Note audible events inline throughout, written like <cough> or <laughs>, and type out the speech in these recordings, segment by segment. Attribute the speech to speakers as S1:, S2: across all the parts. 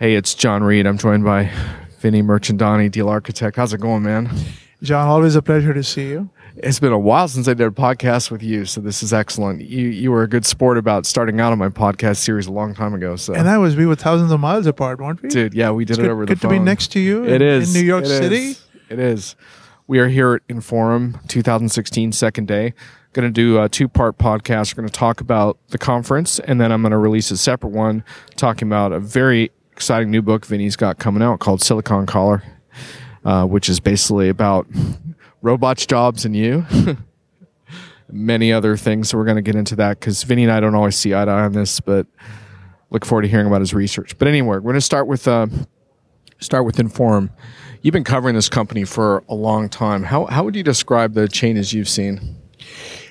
S1: Hey, it's John Reed. I'm joined by Vinny Mirchandani, Deal Architect. How's it going, man?
S2: John, always a pleasure to see you.
S1: It's been a while since I did a podcast with you, so this is excellent. You you were a good sport about starting out on my podcast series a long time ago. So,
S2: And that was we were thousands of miles apart, weren't we?
S1: dude, yeah, we did
S2: it's
S1: it
S2: good,
S1: over the
S2: good
S1: the
S2: to be next to you.
S1: It
S2: in,
S1: is
S2: in New York
S1: It
S2: City.
S1: is. It is. We are here at Inforum 2016, second day. Going to do a two part podcast. We're going to talk about the conference, and then I'm going to release a separate one talking about a very exciting new book Vinny's got coming out called Silicon Collar, uh, which is basically about robots, jobs, and you. <laughs> Many other things. So we're going to get into that because Vinny and I don't always see eye to eye on this, but look forward to hearing about his research. But anyway, we're going to start with uh, start with Inforum. You've been covering this company for a long time. How how would you describe the changes you've seen?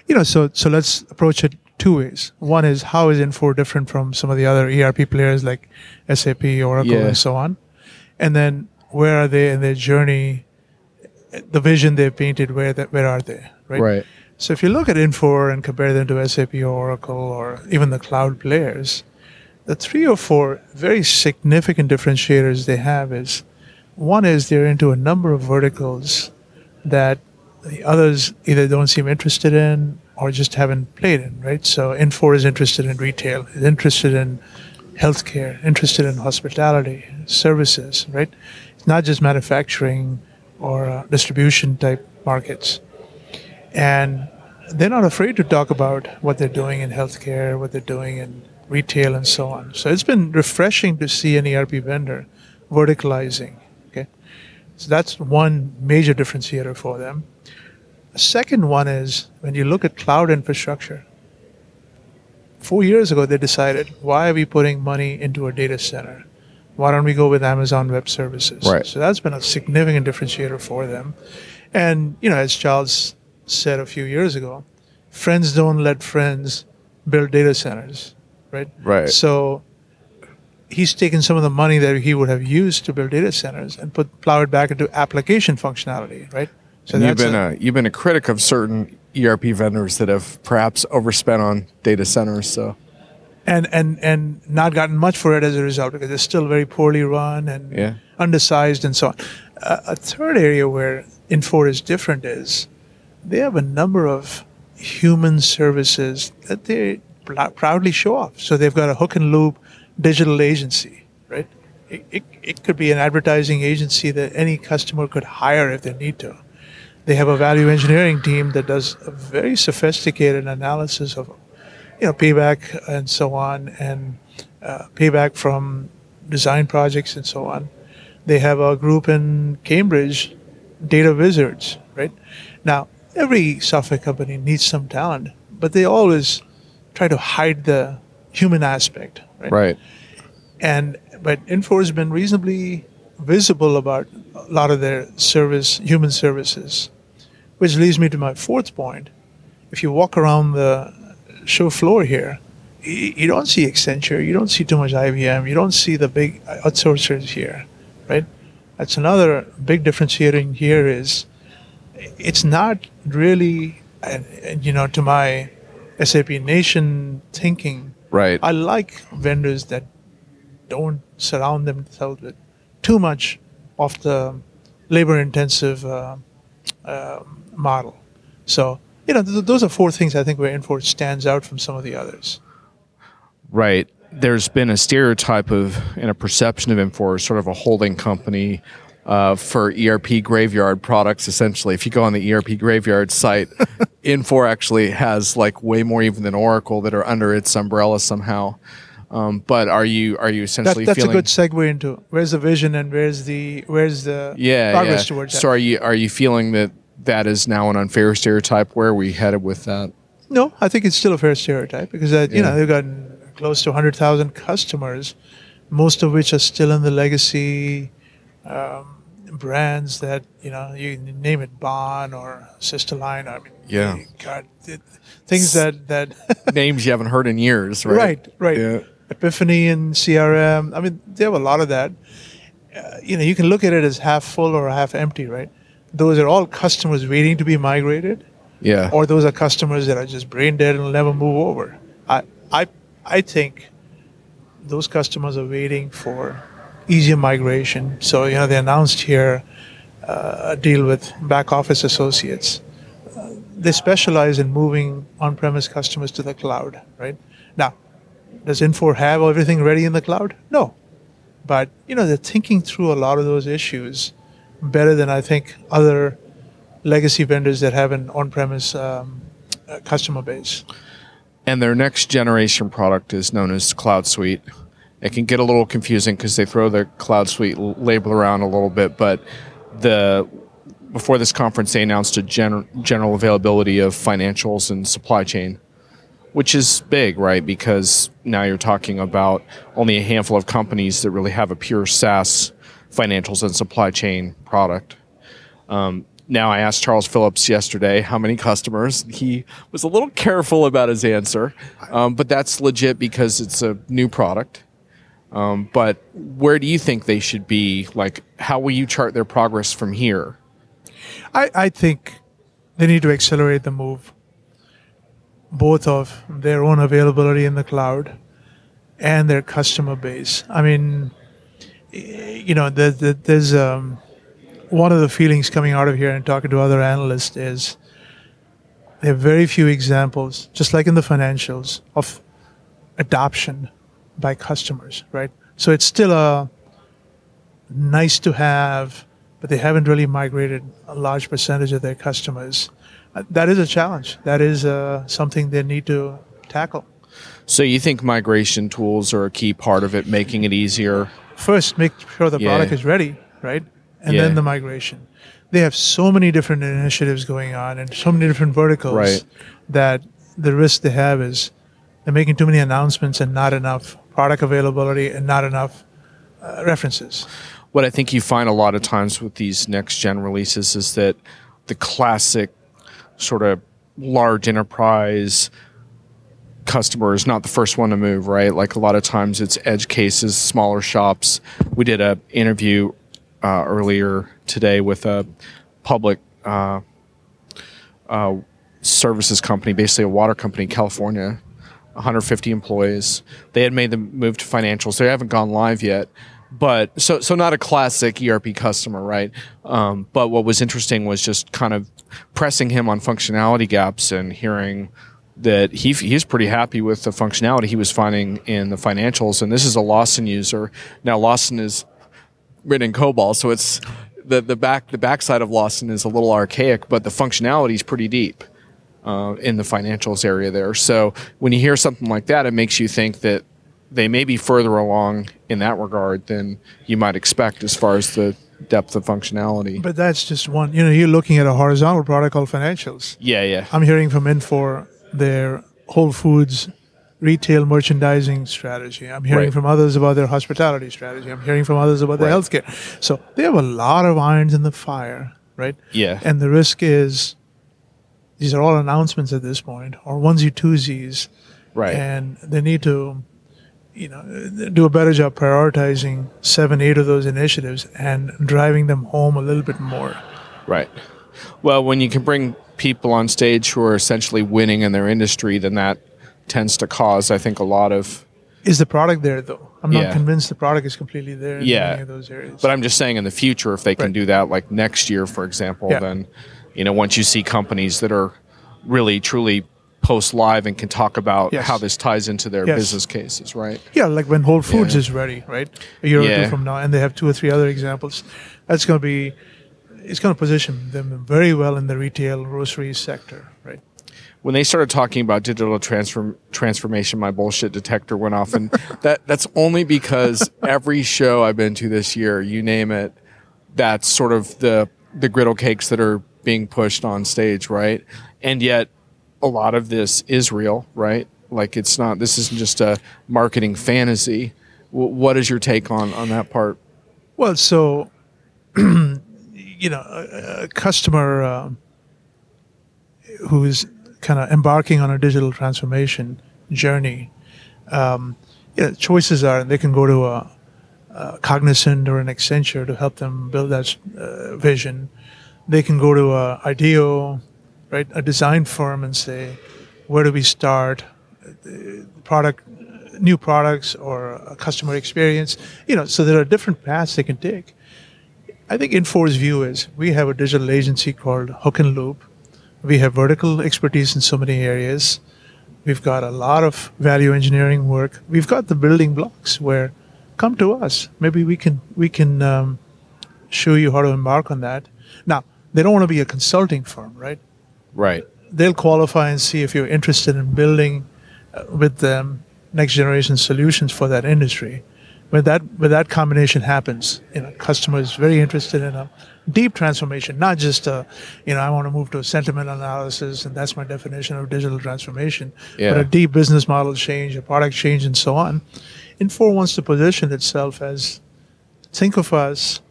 S2: You know, so so let's approach it two ways. One is how is Infor different from some of the other ERP players like SAP, Oracle,
S1: Yeah.
S2: and so on, and then where are they in their journey? The vision they've painted, where that where are they? Right. So if you look at Infor and compare them to SAP or Oracle or even the cloud players, the three or four very significant differentiators they have is one is they're into a number of verticals that the others either don't seem interested in or just haven't played in, right? So Infor is interested in retail, is interested in healthcare, interested in hospitality, services, right? It's not just manufacturing or uh, distribution type markets and they're not afraid to talk about what they're doing in healthcare, what they're doing in retail, and so on. So it's been refreshing to see an ERP vendor verticalizing. Okay, so that's one major differentiator for them. A second one is when you look at cloud infrastructure. Four years ago, they decided, why are we putting money into a data center? Why don't we go with Amazon Web Services?
S1: Right.
S2: So that's been a significant differentiator for them. And you know, as Charles said a few years ago, friends don't let friends build data centers, right?
S1: Right.
S2: So he's taken some of the money that he would have used to build data centers and put plow it back into application functionality, right? So
S1: and you've been
S2: a-
S1: a, you've been a critic of certain ERP vendors that have perhaps overspent on data centers. So
S2: and and and not gotten much for it as a result because it's still very poorly run and
S1: Yeah.
S2: undersized and so on. Uh, a third area where Infor is different is they have a number of human services that they pl- proudly show off. So they've got a hook and loop digital agency, right? It, it, it could be an advertising agency that any customer could hire if they need to. They have a value engineering team that does a very sophisticated analysis of, you know, payback and so on, and uh, payback from design projects and so on. They have a group in Cambridge, data wizards, right? Now, every software company needs some talent, but they always try to hide the human aspect, right?
S1: right,
S2: and but Infor has been reasonably visible about a lot of their service, human services, which leads me to my fourth point. If you walk around the show floor here, you, don't see Accenture, you don't see too much IBM, you don't see the big outsourcers here, right? That's another big difference here. differentiating here is it's not really, you know, to my SAP Nation thinking,
S1: right.
S2: I like vendors that don't surround themselves with too much of the labor intensive uh, uh, model. So, you know, th- those are four things I think where Infor stands out from some of the others.
S1: Right. There's been a stereotype of and a perception of Infor as sort of a holding company uh, for ERP graveyard products. Essentially, if you go on the ERP graveyard site, <laughs> Infor actually has like way more even than Oracle that are under its umbrella somehow. Um, but are you are you
S2: That,
S1: essentially
S2: that's a good segue into where's the vision and where's the where's the
S1: yeah,
S2: progress
S1: yeah.
S2: towards that.
S1: So are you are you feeling that that is now an unfair stereotype? Where are we headed with that?
S2: No, I think it's still a fair stereotype because uh, you know they've gotten close to 100,000 customers, most of which are still in the legacy um, brands that you know you name it Baan or SyteLine. I mean,
S1: Yeah.
S2: God, it, things that that
S1: Names you haven't heard in years, <laughs> right?
S2: right, right.
S1: Yeah.
S2: Epiphany and CRM. I mean, they have a lot of that. Uh, you know, you can look at it as half full or half empty, right? Those are all customers waiting to be migrated
S1: Yeah.
S2: or those are customers that are just brain dead and will never move over. I, I, I think those customers are waiting for easier migration. So, you know, they announced here uh, a deal with back office associates. Uh, they specialize in moving on premise customers to the cloud, right? Now, does Infor have everything ready in the cloud? No. But, you know, they're thinking through a lot of those issues better than I think other legacy vendors that have an on premise um, uh, customer base.
S1: And their next generation product is known as Cloud Suite. It can get a little confusing because they throw the Cloud Suite label around a little bit, but the before this conference they announced a gen- general availability of financials and supply chain, which is big, right? Because now you're talking about only a handful of companies that really have a pure SaaS financials and supply chain product. Um, now, I asked Charles Phillips yesterday how many customers. He was a little careful about his answer, um, but that's legit because it's a new product. Um, but where do you think they should be? Like, how will you chart their progress from here?
S2: I, I think they need to accelerate the move, both of their own availability in the cloud and their customer base. I mean, you know, there's um, one of the feelings coming out of here and talking to other analysts is there are very few examples, just like in the financials, of adoption by customers, right? So it's still a nice to have, but they haven't really migrated a large percentage of their customers. That is a challenge. That is uh, something they need to tackle.
S1: So you think migration tools are a key part of it, making it easier?
S2: First, make sure the yeah. product is ready, right? and yeah. then the migration. They have so many different initiatives going on and so many different verticals right. that the risk they have is they're making too many announcements and not enough product availability and not enough uh, references.
S1: What I think you find a lot of times with these next gen releases is that the classic sort of large enterprise customer is not the first one to move, right? Like a lot of times it's edge cases, smaller shops. We did a interview uh, earlier today with a public uh, uh, services company, basically a water company in California, 150 employees. They had made the move to financials. They haven't gone live yet, but so so not a classic ERP customer, right? Um, but what was interesting was just kind of pressing him on functionality gaps and hearing that he he's pretty happy with the functionality he was finding in the financials. And this is a Lawson user. Now Lawson is written in COBOL, so it's the the back the backside of Lawson is a little archaic, but the functionality is pretty deep uh, in the financials area there. So when you hear something like that, it makes you think that they may be further along in that regard than you might expect as far as the depth of functionality.
S2: But that's just one. You know, you're looking at a horizontal product called financials.
S1: Yeah, yeah.
S2: I'm hearing from Infor their Whole Foods retail merchandising strategy. I'm hearing right. from others about their hospitality strategy. I'm hearing from others about their right. healthcare. So they have a lot of irons in the fire, right?
S1: Yeah.
S2: And the risk is these are all announcements at this point, or onesie twosies.
S1: Right.
S2: And they need to, you know, do a better job prioritizing seven, eight of those initiatives and driving them home a little bit more.
S1: Right. Well, when you can bring people on stage who are essentially winning in their industry, then that tends to cause, I think, a lot of.
S2: Is the product there though? I'm not convinced the product is completely there in
S1: yeah.
S2: any of those areas.
S1: But I'm just saying, in the future, if they can right. do that, like next year, for example, yeah. then you know, once you see companies that are really truly post live and can talk about yes. how this ties into their yes. business cases, right?
S2: Yeah, like when Whole Foods yeah. is ready, right? A year yeah. or two from now, and they have two or three other examples. That's going to be, it's going to position them very well in the retail grocery sector, right?
S1: when they started talking about digital transform, transformation, my bullshit detector went off, and <laughs> that that's only because every show I've been to this year, you name it, that's sort of the the griddle cakes that are being pushed on stage, right? And yet, a lot of this is real, right? Like it's not. This isn't just a marketing fantasy. W- what is your take on on that part?
S2: Well, so <clears throat> you know, a, a customer uh, who's kind of embarking on a digital transformation journey, um, choices are and they can go to a, a, Cognizant or an Accenture to help them build that uh, vision. They can go to a IDEO, right, a design firm, and say, where do we start? Product new products or customer experience. You know, so there are different paths they can take. I think Infor's view is we have a digital agency called Hook and Loop. We have vertical expertise in so many areas. We've got a lot of value engineering work. We've got the building blocks where come to us. Maybe we can we can um, show you how to embark on that. Now they don't want to be a consulting firm, right?
S1: Right.
S2: They'll qualify and see if you're interested in building uh, with them next generation solutions for that industry when that when that combination happens, you know, customer is very interested in a deep transformation, not just a, you know, I want to move to a sentiment analysis, and that's my definition of digital transformation, yeah. but a deep business model change, a product change, and so on. Infor wants to position itself as, think of us,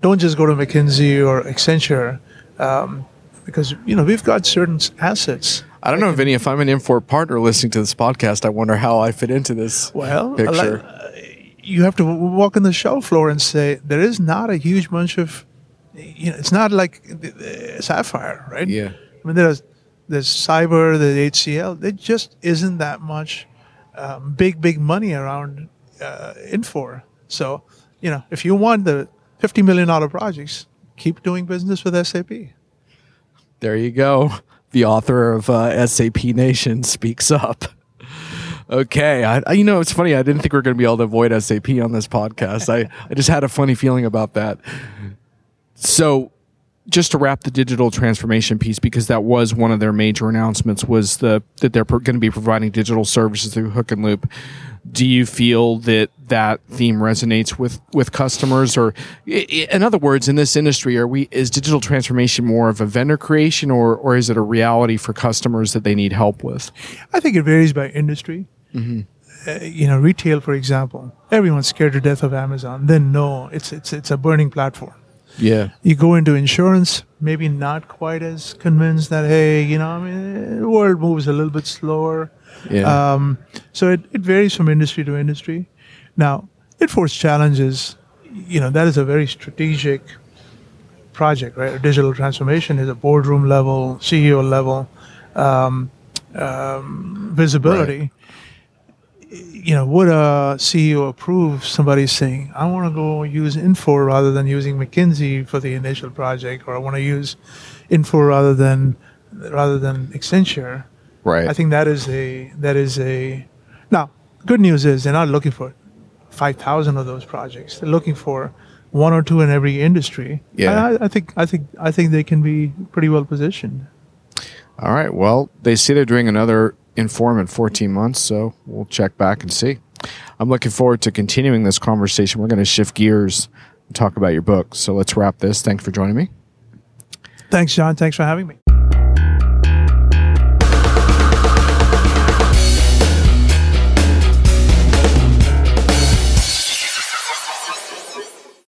S2: don't just go to McKinsey or Accenture, um, because you know we've got certain assets.
S1: I don't know if any. If I'm an Infor partner listening to this podcast, I wonder how I fit into this well, picture.
S2: Uh, you have to walk on the show floor and say there is not a huge bunch of, you know, it's not like Sapphire, right?
S1: Yeah.
S2: I mean, there's there's cyber, the HCL. There just isn't that much um, big big money around uh, Infor. So you know, if you want the fifty million dollar projects, keep doing business with SAP.
S1: There you go. The author of uh, SAP Nation speaks up. Okay, I, you know it's funny. I didn't think we are going to be able to avoid SAP on this podcast. I, I just had a funny feeling about that. So, just to wrap the digital transformation piece, because that was one of their major announcements, was the that they're going to be providing digital services through Hook and Loop. Do you feel that that theme resonates with with customers, or in other words, in this industry, are we is digital transformation more of a vendor creation, or or is it a reality for customers that they need help with?
S2: I think it varies by industry. Mm-hmm. Uh, you know, retail, for example, everyone's scared to death of Amazon. Then no, it's it's it's a burning platform.
S1: Yeah.
S2: You go into insurance, maybe not quite as convinced that hey, you know, I mean, the world moves a little bit slower.
S1: Yeah.
S2: Um, so it, it varies from industry to industry. Now, Infor's challenges, you know, that is a very strategic project, right? A digital transformation is a boardroom level, CEO level um, um, visibility. Right you know, would a CEO approve somebody saying, I want to go use Infor rather than using McKinsey for the initial project, or I want to use Infor rather than rather than Accenture?
S1: Right.
S2: I think that is a that is a now. Good news is they're not looking for five thousand of those projects. They're looking for one or two in every industry.
S1: Yeah.
S2: I, I think I think I think they can be pretty well positioned.
S1: All right. Well, they say they're doing another Inforum in 14 months, so we'll check back and see. I'm looking forward to continuing this conversation. We're going to shift gears and talk about your book. So let's wrap this. Thanks for joining me.
S2: Thanks, John. Thanks for having me.